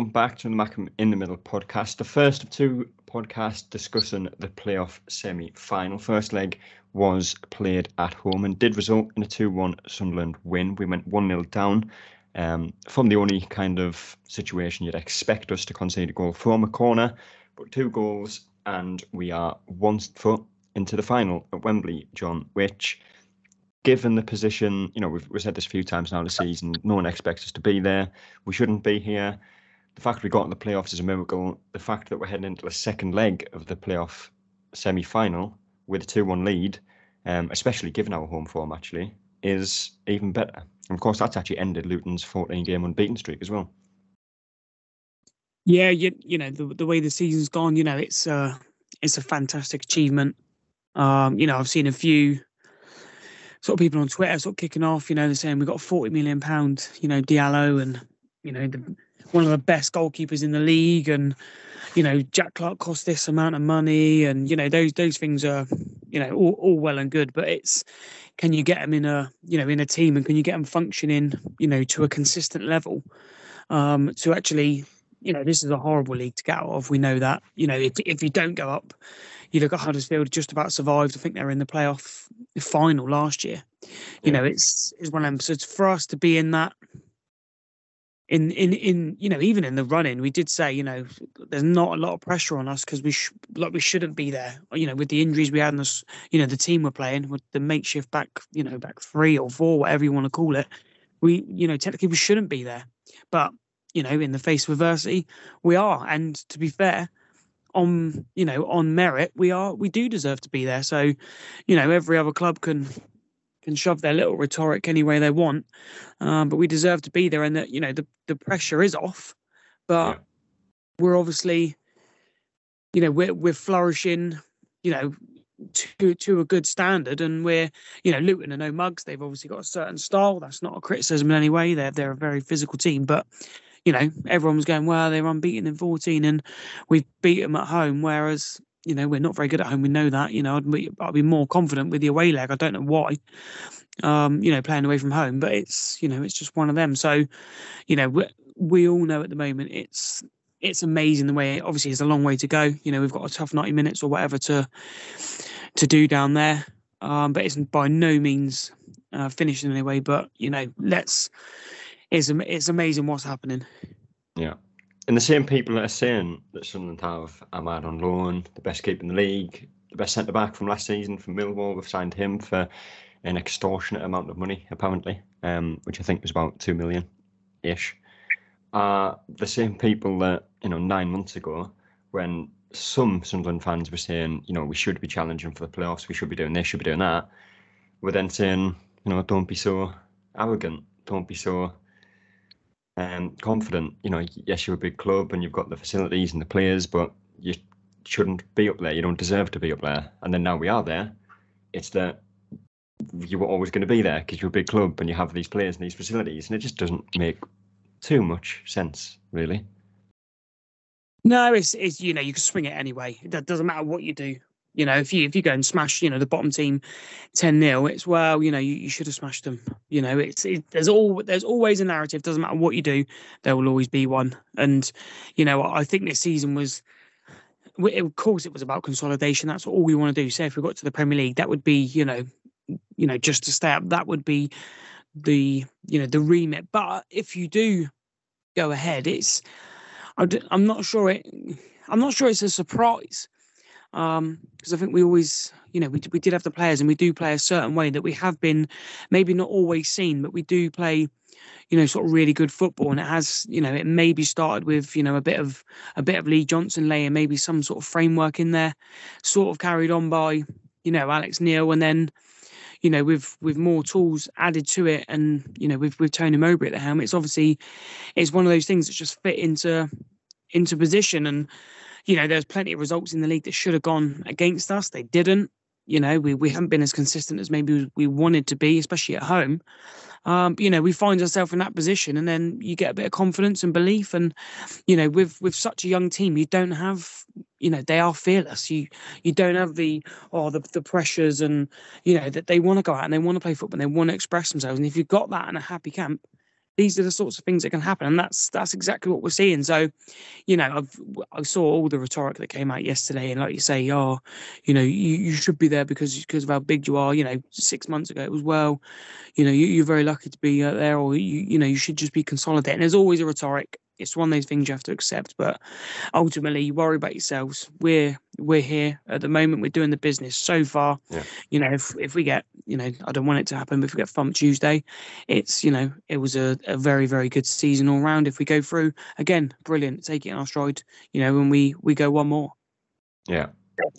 Welcome back to the Mackem in the Middle podcast, the first of two podcasts discussing the playoff semi final. First leg was played at home and did result in a 2 1 Sunderland win. We went 1 0 down um, from the only kind of situation you'd expect us to concede a goal from a corner, but two goals, and we are one foot into the final at Wembley, John, which given the position, you know, we've, we've said this a few times now this season, no one expects us to be there. We shouldn't be here. The fact we got in the playoffs is a miracle. The fact that we're heading into the second leg of the playoff semi final with a 2 1 lead, um, especially given our home form, actually, is even better. And of course, that's actually ended Luton's 14 game unbeaten streak as well. Yeah, you, you know, the, the way the season's gone, you know, it's, uh, it's a fantastic achievement. Um, you know, I've seen a few sort of people on Twitter sort of kicking off, you know, they're saying we've got a 40 million pound, you know, Diallo and, you know, the, one of the best goalkeepers in the league and, you know, Jack Clarke cost this amount of money and, you know, those those things are, you know, all, all well and good, but it's can you get them in a, you know, in a team and can you get them functioning, you know, to a consistent level um, to actually, you know, this is a horrible league to get out of. We know that, you know, if, if you don't go up, you look at Huddersfield just about survived. I think they're in the playoff final last year. You yeah. know, it's it's one of them. So it's for us to be in that in in in you know even in the running we did say you know there's not a lot of pressure on us because we sh- like we shouldn't be there. You know with the injuries we had and the you know the team we're playing with the makeshift back you know back three or four whatever you want to call it we you know technically we shouldn't be there. But you know in the face of adversity we are. And to be fair on you know on merit we are we do deserve to be there. So you know every other club can can shove their little rhetoric any way they want um, but we deserve to be there and that you know the, the pressure is off but yeah. we're obviously you know we're we're flourishing you know to to a good standard and we're you know Luton are no mugs they've obviously got a certain style that's not a criticism in any way they're they're a very physical team but you know, everyone was going, well, they're unbeaten in 14 and we've beat them at home. Whereas, you know, we're not very good at home. We know that, you know, I'd be, I'd be more confident with the away leg. I don't know why, um, you know, playing away from home, but it's, you know, it's just one of them. So, you know, we, we all know at the moment it's, it's amazing the way, obviously it's a long way to go. You know, we've got a tough 90 minutes or whatever to, to do down there. Um, but it's by no means uh, finished in any way. But you know, let's it's it's amazing what's happening. Yeah. And the same people that are saying that Sunderland have Amad on loan, the best keeper in the league, the best centre back from last season from Millwall, we've signed him for an extortionate amount of money, apparently, um, which I think was about two million ish. Are the same people that, you know, nine months ago, when some Sunderland fans were saying, you know, we should be challenging for the playoffs, we should be doing this, should be doing that, were then saying, you know, don't be so arrogant, don't be so um, confident. You know, yes, you're a big club and you've got the facilities and the players, but you shouldn't be up there. You don't deserve to be up there. And then now we are there. It's that you were always going to be there because you're a big club and you have these players and these facilities, and it just doesn't make too much sense, really. No, it's it's you know you can swing it anyway. It doesn't matter what you do. You know, if you if you go and smash, you know, the bottom team ten 0 it's well, you know, you, you should have smashed them. You know, it's it, there's all there's always a narrative. Doesn't matter what you do, there will always be one. And you know, I think this season was. Of course, it was about consolidation. That's all we want to do. Say if we got to the Premier League, that would be, you know, you know, just to stay up. That would be the, you know, the remit. But if you do go ahead, it's, I'm not sure it, I'm not sure it's a surprise um because I think we always you know we we did have the players and we do play a certain way that we have been maybe not always seen but we do play you know sort of really good football. And it has you know it maybe started with you know a bit of a bit of Lee Johnson laying maybe some sort of framework in there sort of carried on by you know Alex Neil. And then you know with with more tools added to it and you know with with Tony Mowbray at the helm it's obviously it's one of those things that just fit into into position and you know, there's plenty of results in the league that should have gone against us. They didn't. You know, we, we haven't been as consistent as maybe we wanted to be, especially at home. Um, you know, we find ourselves in that position, and then you get a bit of confidence and belief. And you know, with with such a young team, you don't have, you know, they are fearless. You you don't have the oh the the pressures, and you know that they want to go out and they want to play football, and they want to express themselves. And if you've got that in a happy camp, these are the sorts of things that can happen, and that's that's exactly what we're seeing. So, you know, I've I saw all the rhetoric that came out yesterday, and like you say, oh, you know, you, you should be there because because of how big you are. You know, six months ago it was well, you know, you, you're very lucky to be there, or you you know, you should just be consolidating. There's always a rhetoric it's one of those things you have to accept. But ultimately, you worry about yourselves. We're we're here at the moment. We're doing the business so far. Yeah. You know, if if we get, you know, I don't want it to happen. But if we get thumped Tuesday, it's you know, it was a, a very very good season all round. If we go through again, brilliant. Take it in our stride. You know, when we we go one more. Yeah.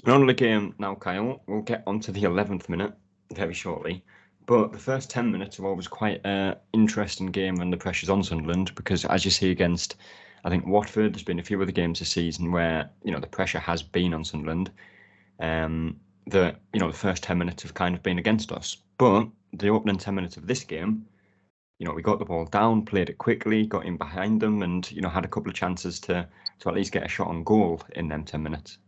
on the game now, Kyle. We'll get on to the eleventh minute very shortly. But the first 10 minutes are always quite an interesting game when the pressure's on Sunderland because, as you see against, I think, Watford, there's been a few other games this season where, you know, the pressure has been on Sunderland. Um, the, you know, the first 10 minutes have kind of been against us. But the opening 10 minutes of this game, you know, we got the ball down, played it quickly, got in behind them, and, you know, had a couple of chances to, to at least get a shot on goal in them 10 minutes.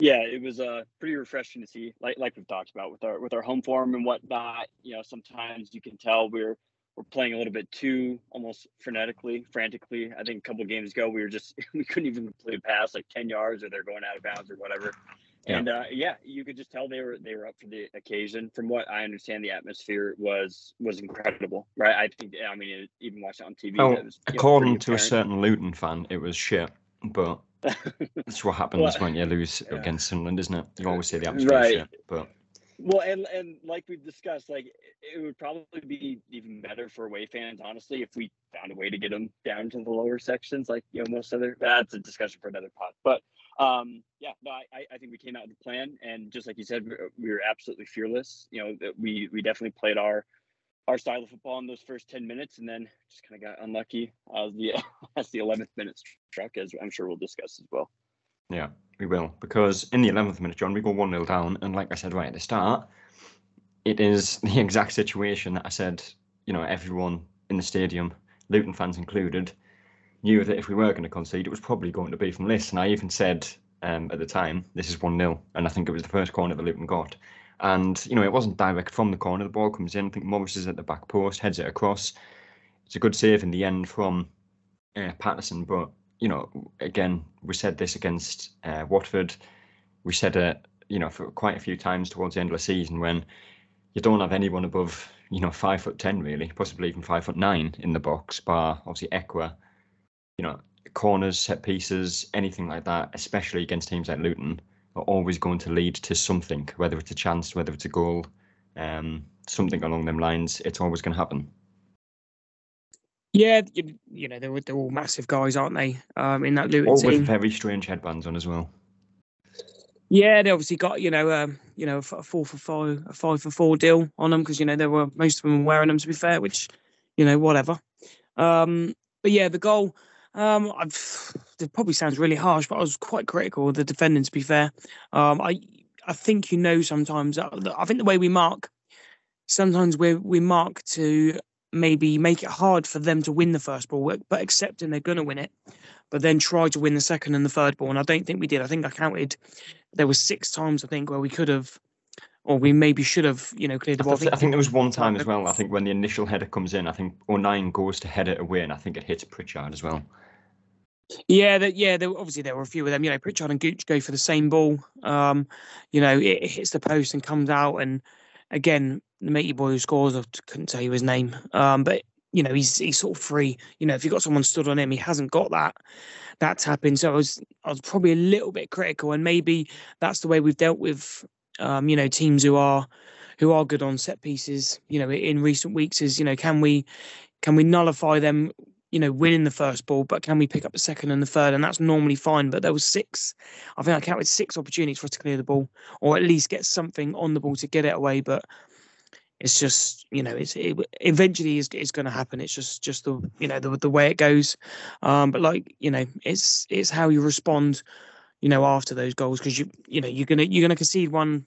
Yeah, it was uh, pretty refreshing to see, like like we've talked about with our with our home form and whatnot. You know, sometimes you can tell we're we're playing a little bit too almost frenetically, frantically. I think a couple games ago we were just we couldn't even play past like ten yards or they're going out of bounds or whatever. Yeah. And uh, yeah, you could just tell they were they were up for the occasion. From what I understand, the atmosphere was was incredible, right? I think I mean even watching it on TV. Oh, was, according know, to a certain Luton fan, it was shit, but that's what happens well, when you lose yeah. against Sunderland, isn't it? You always say the atmosphere right. shit, but well, and and like we've discussed, like it would probably be even better for away fans, honestly, if we found a way to get them down to the lower sections, like you know most other. That's a discussion for another pod, but um, yeah, no, I I think we came out with a plan, and just like you said, we were absolutely fearless. You know, that we we definitely played our our style of football in those first 10 minutes and then just kind of got unlucky as the as the 11th minute struck as i'm sure we'll discuss as well. Yeah we will because in the 11th minute john we go 1-0 down and like i said right at the start it is the exact situation that i said you know everyone in the stadium luton fans included knew that if we were going to concede it was probably going to be from this. And i even said um, at the time this is 1-0 and i think it was the first corner that luton got and, you know, it wasn't direct from the corner. The ball comes in. I think Morris is at the back post, heads it across. It's a good save in the end from uh, Patterson. But, you know, again, we said this against uh, Watford. We said it, you know, for quite a few times towards the end of the season when you don't have anyone above, you know, five foot ten, really, possibly even five foot nine in the box, bar obviously Ekwah. You know, corners, set pieces, anything like that, especially against teams like Luton are always going to lead to something, whether it's a chance, whether it's a goal, um, something along them lines. It's always going to happen. Yeah, you, you know they're, they're all massive guys, aren't they? Um, in that Luton all team, with very strange headbands on as well. Yeah, they obviously got you know um, you know a four for five, a five for four deal on them because you know they were most of them wearing them to be fair, which you know whatever. Um, but yeah, the goal um, I've, it probably sounds really harsh, but I was quite critical of the defending. To be fair, um, I I think you know sometimes. I think the way we mark, sometimes we we mark to maybe make it hard for them to win the first ball, but accepting they're going to win it, but then try to win the second and the third ball. And I don't think we did. I think I counted there was six times I think where we could have or we maybe should have, you know, cleared the ball. I, th- I think there was one time as well. I think when the initial header comes in, I think O'Nien goes to head it away, and I think it hits Pritchard as well. Yeah, that yeah. There, obviously, there were a few of them. You know, Pritchard and Gooch go for the same ball. Um, you know, it, it hits the post and comes out. And again, the matey boy who scores, I couldn't tell you his name. Um, but you know, he's he's sort of free. You know, if you've got someone stood on him, he hasn't got that that tapping. So I was I was probably a little bit critical, and maybe that's the way we've dealt with um, you know, teams who are who are good on set pieces, you know, in recent weeks is, you know, can we can we nullify them, you know, winning the first ball, but can we pick up the second and the third? And that's normally fine. But there was six, I think I counted six opportunities for us to clear the ball, or at least get something on the ball to get it away. But it's just, you know, it's it eventually is is going to happen. It's just just the you know the the way it goes. Um, but like you know, it's it's how you respond you know, after those goals because you you know you're gonna you're gonna concede one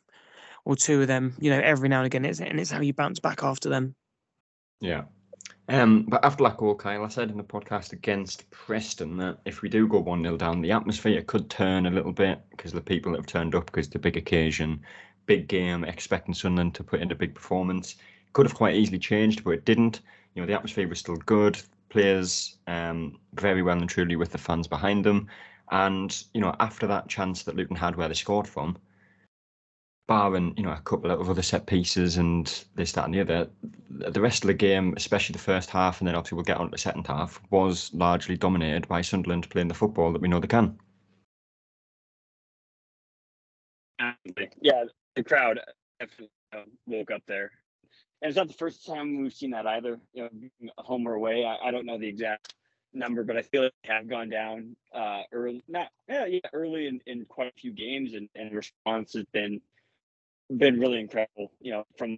or two of them, you know, every now and again. It's, and it's how you bounce back after them. Yeah. Um, but after that goal, Kyle, I said in the podcast against Preston that if we do go 1 0 down, the atmosphere could turn a little bit because the people that have turned up because a big occasion, big game, expecting Sunderland to put in a big performance. could have quite easily changed, but it didn't. You know, the atmosphere was still good. Players um, very well and truly with the fans behind them. And, you know, after that chance that Luton had where they scored from, barring, you know, a couple of other set pieces and this, that, and the other, the rest of the game, especially the first half, and then obviously we'll get on to the second half, was largely dominated by Sunderland playing the football that we know they can. Yeah, the crowd woke up there. And it's not the first time we've seen that either. You know, home or away. I, I don't know the exact number, but I feel like have gone down uh, early, not yeah, yeah early in, in quite a few games, and, and response has been been really incredible. You know, from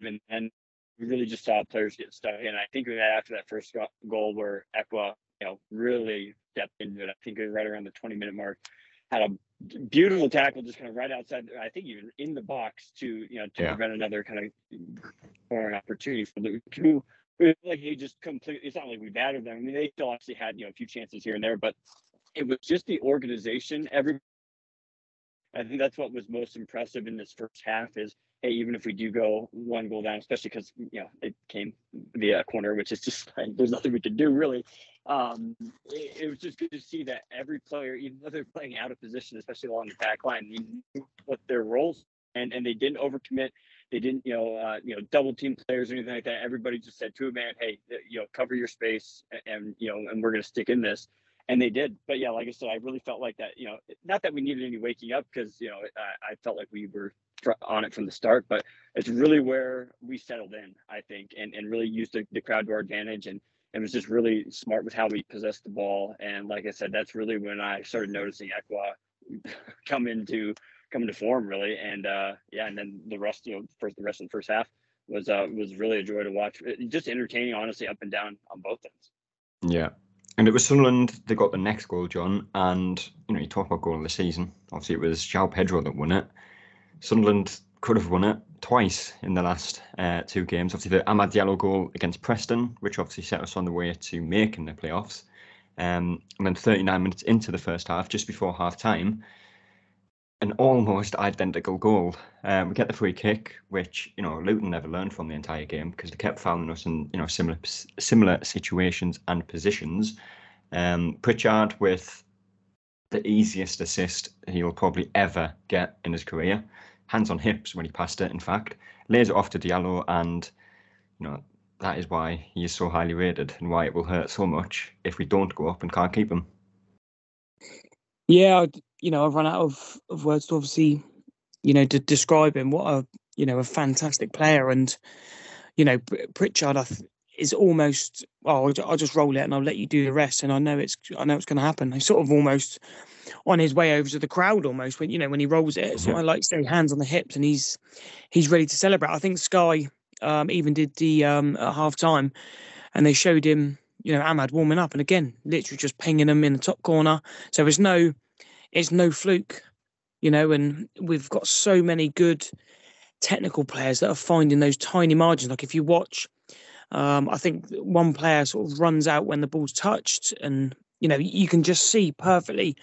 and, and we really just saw players get stuck in. I think that after that first goal where Ekwah, you know, really stepped into it. I think it was right around the 20 minute mark. Had a beautiful tackle just kind of right outside i think even in the box to you know to yeah. prevent another kind of scoring opportunity for the two like he just completely it's not like we battered them i mean they still actually had you know a few chances here and there but it was just the organization every i think that's what was most impressive in this first half is hey even if we do go one goal down especially because you know it came via corner which is just like there's nothing we could do really um, it, it, was just good to see that every player, even though they're playing out of position, especially along the back line, knew what their roles and and they didn't overcommit. They didn't, you know, uh, you know, double team players or anything like that. Everybody just said to a man, "Hey, you know, cover your space, and you know, and we're going to stick in this." And they did. But yeah, like I said, I really felt like that. You know, not that we needed any waking up because you know I, I felt like we were on it from the start, but it's really where we settled in, I think, and and really used the, the crowd to our advantage and it was just really smart with how we possessed the ball. And like I said, that's really when I started noticing Ekwah come into come into form really. And uh, yeah, and then the rest, you know, first the rest of the first half was uh, was really a joy to watch. Just entertaining, honestly, up and down on both ends. Yeah. And it was Sunderland, they got the next goal, John. And, you know, you talk about goal of the season. Obviously, it was João Pedro that won it. Sunderland could have won it twice in the last uh, two games. Obviously, the Amad Diallo goal against Preston, which obviously set us on the way to making the playoffs. Um, and then 39 minutes into the first half, just before half time, an almost identical goal. Um, we get the free kick, which you know Luton never learned from the entire game because they kept fouling us in you know similar similar situations and positions. Um, Pritchard with the easiest assist he'll probably ever get in his career hands on hips when he passed it, in fact, lays it off to Diallo, and you know that is why he is so highly rated and why it will hurt so much if we don't go up and can't keep him. Yeah, you know, I've run out of, of words to obviously, you know, to describe him. What a you know a fantastic player, and you know Pritchard is almost. Oh, I'll just roll it and I'll let you do the rest, and I know it's I know it's going to happen. He's sort of almost on his way over to the crowd almost when you know when he rolls it. So. I like to say hands on the hips and he's he's ready to celebrate. I think Sky um, even did the um, at half time and they showed him, you know, Amad warming up and again, literally just pinging him in the top corner. So it's no it's no fluke, you know, and we've got so many good technical players that are finding those tiny margins. Like if you watch um, I think one player sort of runs out when the ball's touched, and you know you can just see perfectly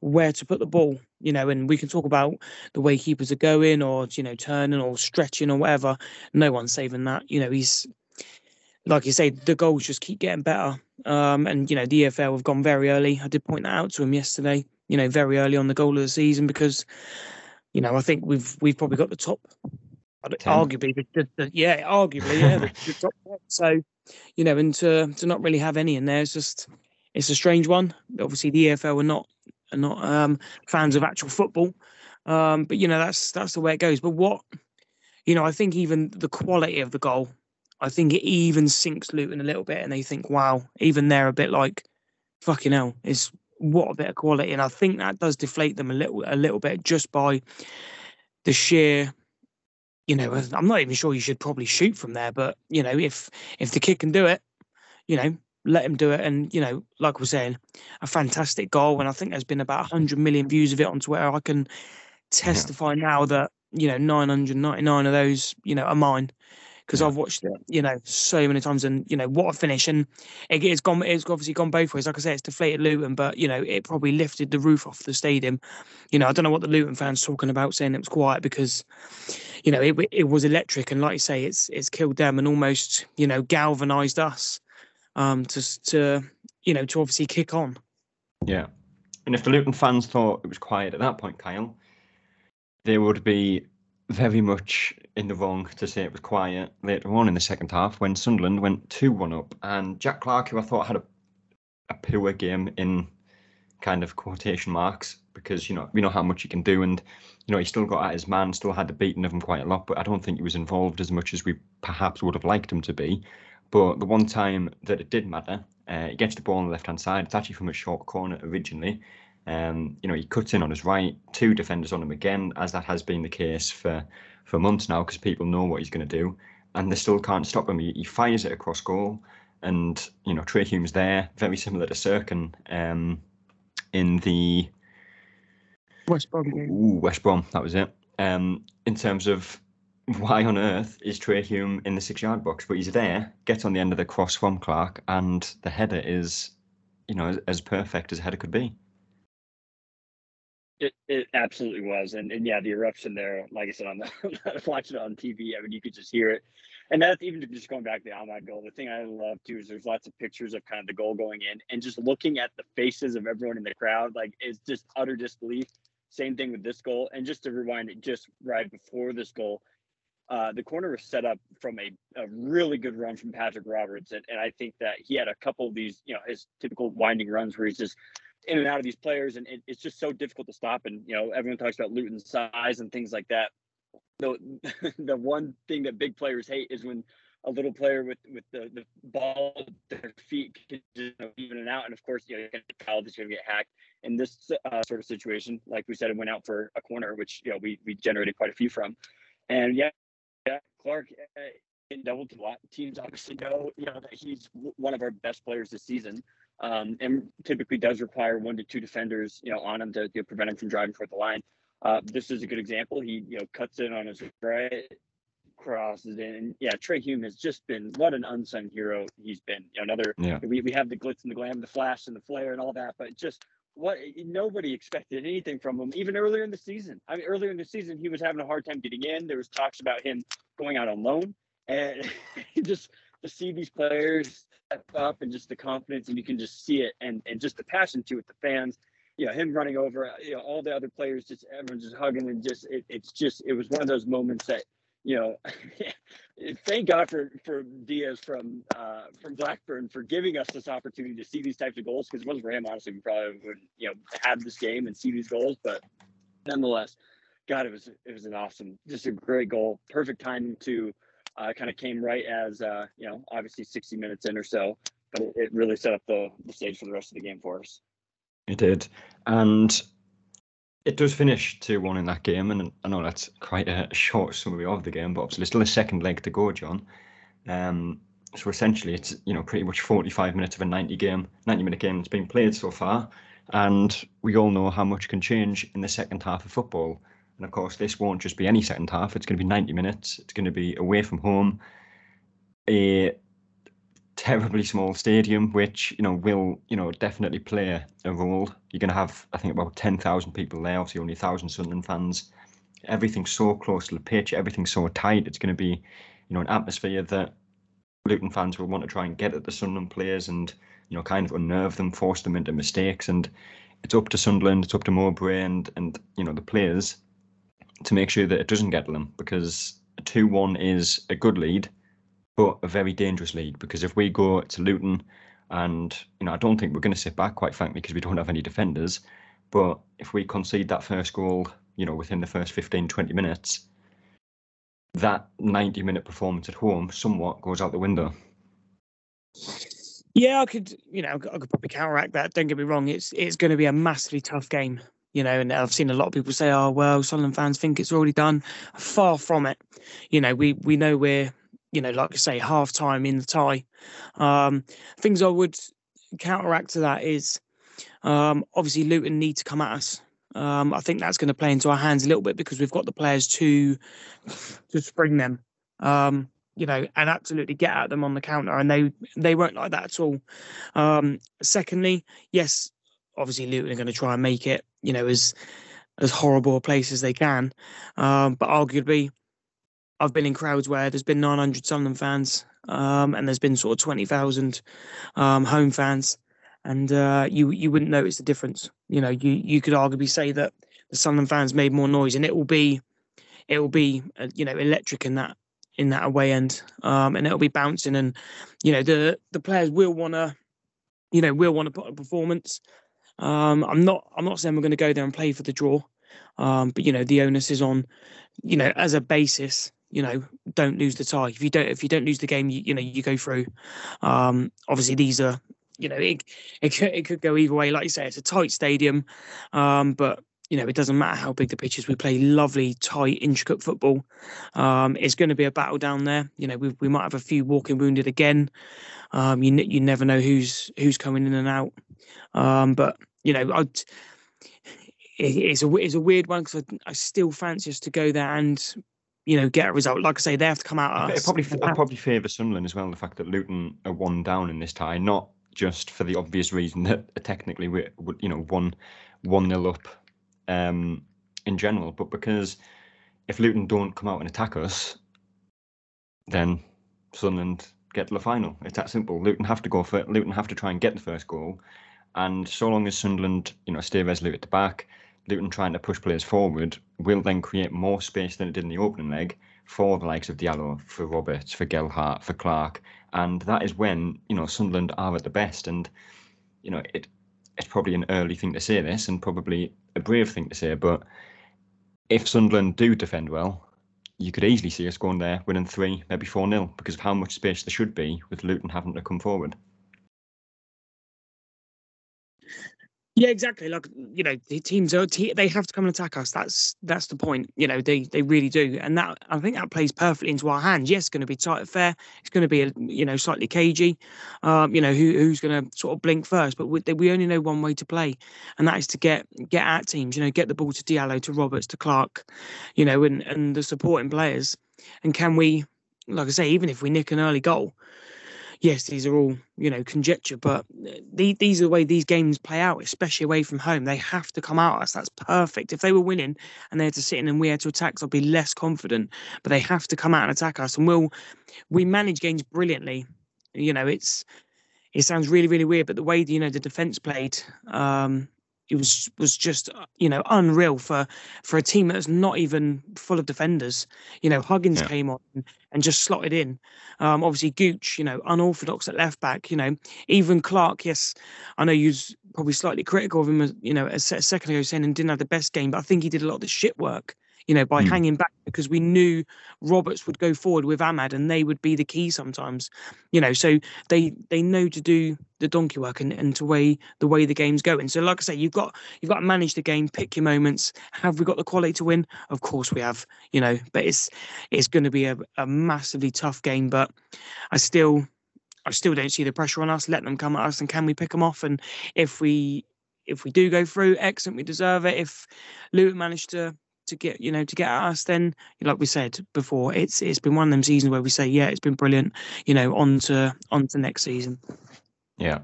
where to put the ball, you know, and we can talk about the way keepers are going or, you know, turning or stretching or whatever. No one's saving that. You know, he's, like you say, the goals just keep getting better. Um, and, you know, the EFL have gone very early. I did point that out to him yesterday, you know, very early on the goal of the season because, you know, I think we've we've probably got the top, Ten. arguably, the, the, the, yeah, arguably, yeah, the, top. So, you know, and to to not really have any in there is just it's a strange one. Obviously, the EFL are not are not um, fans of actual football. Um, but you know that's that's the way it goes. But what you know, I think even the quality of the goal, I think it even sinks Luton a little bit, and they think, wow, even they're a bit like, fucking hell, is what a bit of quality, and I think that does deflate them a little a little bit just by the sheer. You know, I'm not even sure you should probably shoot from there, but you know, if if the kid can do it, you know, let him do it. And, you know, like we're saying, a fantastic goal. And I think there's been about 100 million views of it on Twitter. I can testify yeah. now that, you know, 999 of those, you know, are mine because Yeah. I've watched it, you know, so many times, and you know what a finish, and it, it's gone, it's obviously gone both ways. Like I said, it's deflated Luton, but you know, it probably lifted the roof off the stadium. You know, I don't know what the Luton fans talking about saying it was quiet because, you know, it it was electric, and like you say, it's it's killed them and almost you know galvanized us, um, to to you know to obviously kick on. Yeah. And if the Luton fans thought it was quiet at that point, Kyle, they would be very much in the wrong to say it was quiet later on in the second half when Sunderland went 2 1 up. And Jack Clarke, who I thought had a, a poor game in kind of quotation marks, because, you know, we know how much he can do. And, you know, he still got at his man, still had the beating of him quite a lot, but I don't think he was involved as much as we perhaps would have liked him to be. But the one time that it did matter, uh, he gets the ball on the left hand side. It's actually from a short corner originally. Um, you know, he cuts in on his right, two defenders on him again, as that has been the case for for months now, because people know what he's going to do, and they still can't stop him. He, he fires it across goal, and you know Trai Hume's there, very similar to Sirkin um, in the West Brom game. Ooh, West Brom, that was it. Um, in terms of why on earth is Trai Hume in the six yard box? But he's there, gets on the end of the cross from Clarke, and the header is, you know, as, as perfect as a header could be. It, it absolutely was, and and yeah, the eruption there, like I said on the watching it on TV, I mean, you could just hear it, and that's even just going back to the Amad goal. The thing I love too is there's lots of pictures of kind of the goal going in, and just looking at the faces of everyone in the crowd, like it's just utter disbelief. Same thing with this goal, and just to rewind it, just right before this goal, uh, the corner was set up from a, a really good run from Patrick Roberts, and, and I think that he had a couple of these, you know, his typical winding runs where he's just in and out of these players, and it, it's just so difficult to stop. And you know, everyone talks about Luton's size and things like that. The the one thing that big players hate is when a little player with with the, the ball at their feet can just even and out. And of course, you know, you're gonna get fouled, gonna get hacked. In this uh, sort of situation, like we said, it went out for a corner, which you know we we generated quite a few from. And yeah, yeah, Clarke uh, in double a lot. teams obviously know you know that he's one of our best players this season um, and typically does require one to two defenders, you know, on him to you know, prevent him from driving toward the line. Uh, this is a good example. He, you know, cuts in on his right, crosses in. Yeah, Trai Hume has just been what an unsung hero he's been. You know, another. Yeah. We, we have the glitz and the glam, the flash and the flare and all that, but just what nobody expected anything from him even earlier in the season. I mean, earlier in the season he was having a hard time getting in. There was talks about him going out on loan, and just to see these players up and just the confidence and you can just see it and and just the passion to it the fans. You know him running over you know all the other players just everyone just hugging and just it, it's just it was one of those moments that you know thank god for for diaz from uh from blackburn for giving us this opportunity to see these types of goals because it wasn't for him honestly. We probably would you know have this game and see these goals but nonetheless god it was it was an awesome just a great goal. Perfect timing to uh, kind of came right as uh, you know, obviously 60 minutes in or so, but it, it really set up the, the stage for the rest of the game for us. It did. And it does finish 2 1 in that game. And I know that's quite a short summary of the game, but obviously still a second leg to go, John. Um, so essentially, it's you know pretty much 45 minutes of a 90 game, 90 minute game that's been played so far, and we all know how much can change in the second half of football. And of course, this won't just be any second half. It's going to be 90 minutes. It's going to be away from home, a terribly small stadium, which you know will you know definitely play a role. You're going to have, I think, about 10,000 people there. Obviously, only 1,000 Sunderland fans. Everything's so close to the pitch. Everything's so tight. It's going to be, you know, an atmosphere that Luton fans will want to try and get at the Sunderland players and you know kind of unnerve them, force them into mistakes. And it's up to Sunderland, it's up to Mowbray and and you know the players to make sure that it doesn't get to them because a 2 1 is a good lead, but a very dangerous lead. Because if we go to Luton, and you know, I don't think we're going to sit back, quite frankly, because we don't have any defenders. But if we concede that first goal, you know, within the first 15, 20 minutes, that 90 minute performance at home somewhat goes out the window. Yeah, I could, you know, I could probably counteract that. Don't get me wrong; it's it's going to be a massively tough game, you know. And I've seen a lot of people say, "Oh, well, Sunderland fans think it's already done." Far from it. You know, we we know we're, you know, like I say, half time in the tie. Um, things I would counteract to that is, um, obviously Luton need to come at us. Um, I think that's going to play into our hands a little bit because we've got the players to to spring them. Um, you know, and absolutely get at them on the counter, and they they won't like that at all. Um, secondly, yes, obviously Luton are going to try and make it, you know, as as horrible a place as they can, um, but arguably, I've been in crowds where there's been 900 Sunderland fans, um, and there's been sort of 20,000 um, home fans, and uh, you you wouldn't notice the difference. You know, you you could arguably say that the Sunderland fans made more noise, and it will be it will be uh, you know electric in that in that away end, um, and it'll be bouncing, and you know the the players will want to, you know, will want to put a performance. Um, I'm not I'm not saying we're going to go there and play for the draw, um, but you know the onus is on, you know, as a basis. You know, don't lose the tie. If you don't, if you don't lose the game, you, you know you go through. Um, obviously, these are, you know, it it it could go either way. Like you say, it's a tight stadium, um, but you know, it doesn't matter how big the pitch is. We play lovely, tight, intricate football. Um, it's going to be a battle down there. You know, we we might have a few walking wounded again. Um, you you never know who's who's coming in and out. Um, but you know, I'd, it, it's a it's a weird one because I, I still fancy us to go there and you know get a result. Like I say, they have to come out. It probably I probably favour Sunderland as well. The fact that Luton are one down in this tie, not just for the obvious reason that technically we're you know one one nil up um, in general, but because if Luton don't come out and attack us, then Sunderland get to the final. It's that simple. Luton have to go for it. Luton have to try and get the first goal, and so long as Sunderland, you know, stay resolute at the back, Luton trying to push players forward will then create more space than it did in the opening leg for the likes of Diallo, for Roberts, for Gelhardt, for Clarke, and that is when you know Sunderland are at the best. And you know, it it's probably an early thing to say this, and probably a brave thing to say, but if Sunderland do defend well, you could easily see us going there winning three, maybe four nil, because of how much space there should be with Luton having to come forward. Yeah, exactly. Like you know, the teams are they have to come and attack us. That's that's the point. You know, they they really do, and that I think that plays perfectly into our hands. Yes, it's going to be tight affair. It's going to be a, you know slightly cagey. Um, you know who who's going to sort of blink first, but we, we only know one way to play, and that is to get get at teams. You know, get the ball to Diallo, to Roberts, to Clarke, you know, and and the supporting players. And can we, like I say, even if we nick an early goal, yes, these are all you know conjecture, but the, these are the way these games play out, especially away from home. They have to come out us. That's perfect. If they were winning and they had to sit in and we had to attack, I'd be less confident. But they have to come out and attack us, and we'll we manage games brilliantly. You know, it's it sounds really really weird, but the way you know the defense played. Um, it was was just uh, you know unreal for for a team that's not even full of defenders. You know, Huggins yeah. came on and just slotted in. Um, obviously, Gooch, you know, unorthodox at left back. You know, even Clarke. Yes, I know you was probably slightly critical of him. You know, a second ago saying and didn't have the best game, but I think he did a lot of the shit work you know, by mm. hanging back because we knew Roberts would go forward with Amad and they would be the key sometimes, you know. So they they know to do the donkey work and, and to way the way the game's going. So like I say, you've got you've got to manage the game, pick your moments. Have we got the quality to win? Of course we have, you know. But it's it's going to be a, a massively tough game. But I still I still don't see the pressure on us. Let them come at us, and can we pick them off? And if we if we do go through, excellent, we deserve it. If Luton managed to to get you know to get at us then like we said before it's it's been one of them seasons where we say yeah it's been brilliant you know on to on to next season. Yeah.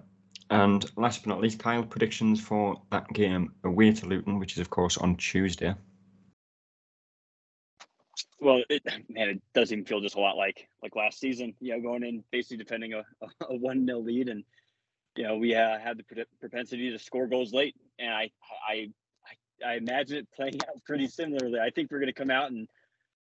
And last but not least kyle predictions for that game away to luton which is of course on tuesday. Well it, man it does even feel just a lot like like last season you know going in basically defending a, a one nil lead and you know we uh, had the propensity to score goals late. And i i I imagine it playing out pretty similarly. I think we're going to come out and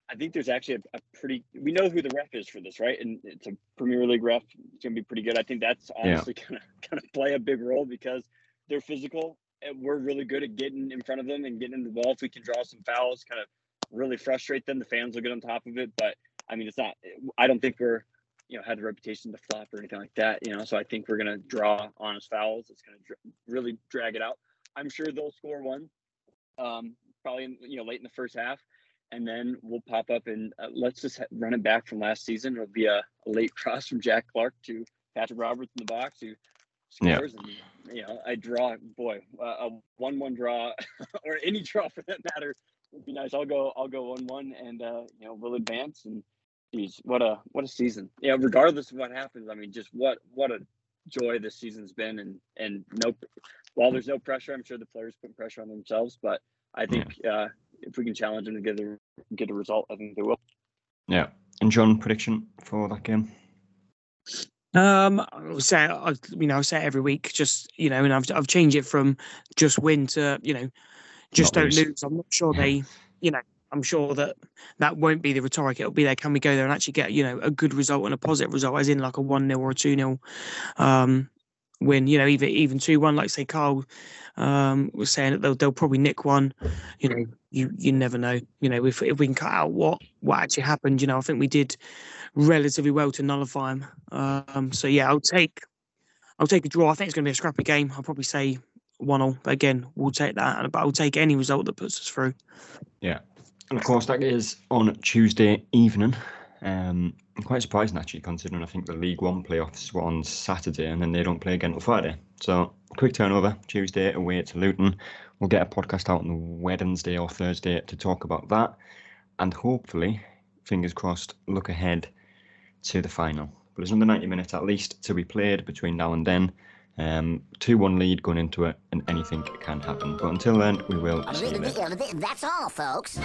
I think there's actually a, a, pretty. We know who the ref is for this, right? And it's a Premier League ref. It's going to be pretty good. I think that's honestly yeah. going to kind of play a big role because they're physical. And we're really good at getting in front of them and getting in the ball. If we can draw some fouls, kind of really frustrate them, the fans will get on top of it. But I mean, it's not. I don't think we're you know had the reputation to flop or anything like that. You know, so I think we're going to draw honest fouls. It's going to dr- really drag it out. I'm sure they'll score one um, probably in, you know late in the first half, and then we'll pop up and uh, let's just run it back from last season. It'll be a, a, late cross from Jack Clarke to Patrick Roberts in the box who scores, yeah. and you know I draw boy uh, a one-one draw or any draw for that matter would be nice. I'll go I'll go one-one and uh, you know we'll advance and Jeez, what a what a season. Yeah, regardless of what happens, I mean, just what what a joy this season's been, and and no, while there's no pressure, I'm sure the players put pressure on themselves, but I think uh, if we can challenge them to get a get a result, I think they will. Yeah. And John, prediction for that game? Um, I'll say, I, you know, I say it every week, just you know, and I've I've changed it from just win to you know, just Not don't lose. lose. I'm not sure they, you know, I'm sure that that won't be the rhetoric. It'll be there. Can we go there and actually get you know a good result and a positive result, as in like a one 0 or a two 0 um, win? You know, even even two one. Like say Carl um, was saying that they'll they'll probably nick one. You know, you you never know. You know, if if we can cut out what what actually happened, you know, I think we did relatively well to nullify them. Um, so yeah, I'll take I'll take a draw. I think it's going to be a scrappy game. I'll probably say one all. But again, we'll take that. But I'll take any result that puts us through. And of course, that is on Tuesday evening. Um, I'm quite surprising actually, considering I think the League One playoffs were on Saturday and then they don't play again till Friday. So, quick turnover Tuesday away to Luton. We'll get a podcast out on Wednesday or Thursday to talk about that. And hopefully, fingers crossed, look ahead to the final. But there's another 90 minutes at least to be played between now and then. Um, 2 1 lead going into it, and anything can happen. But until then, we will see you later. That's all, folks.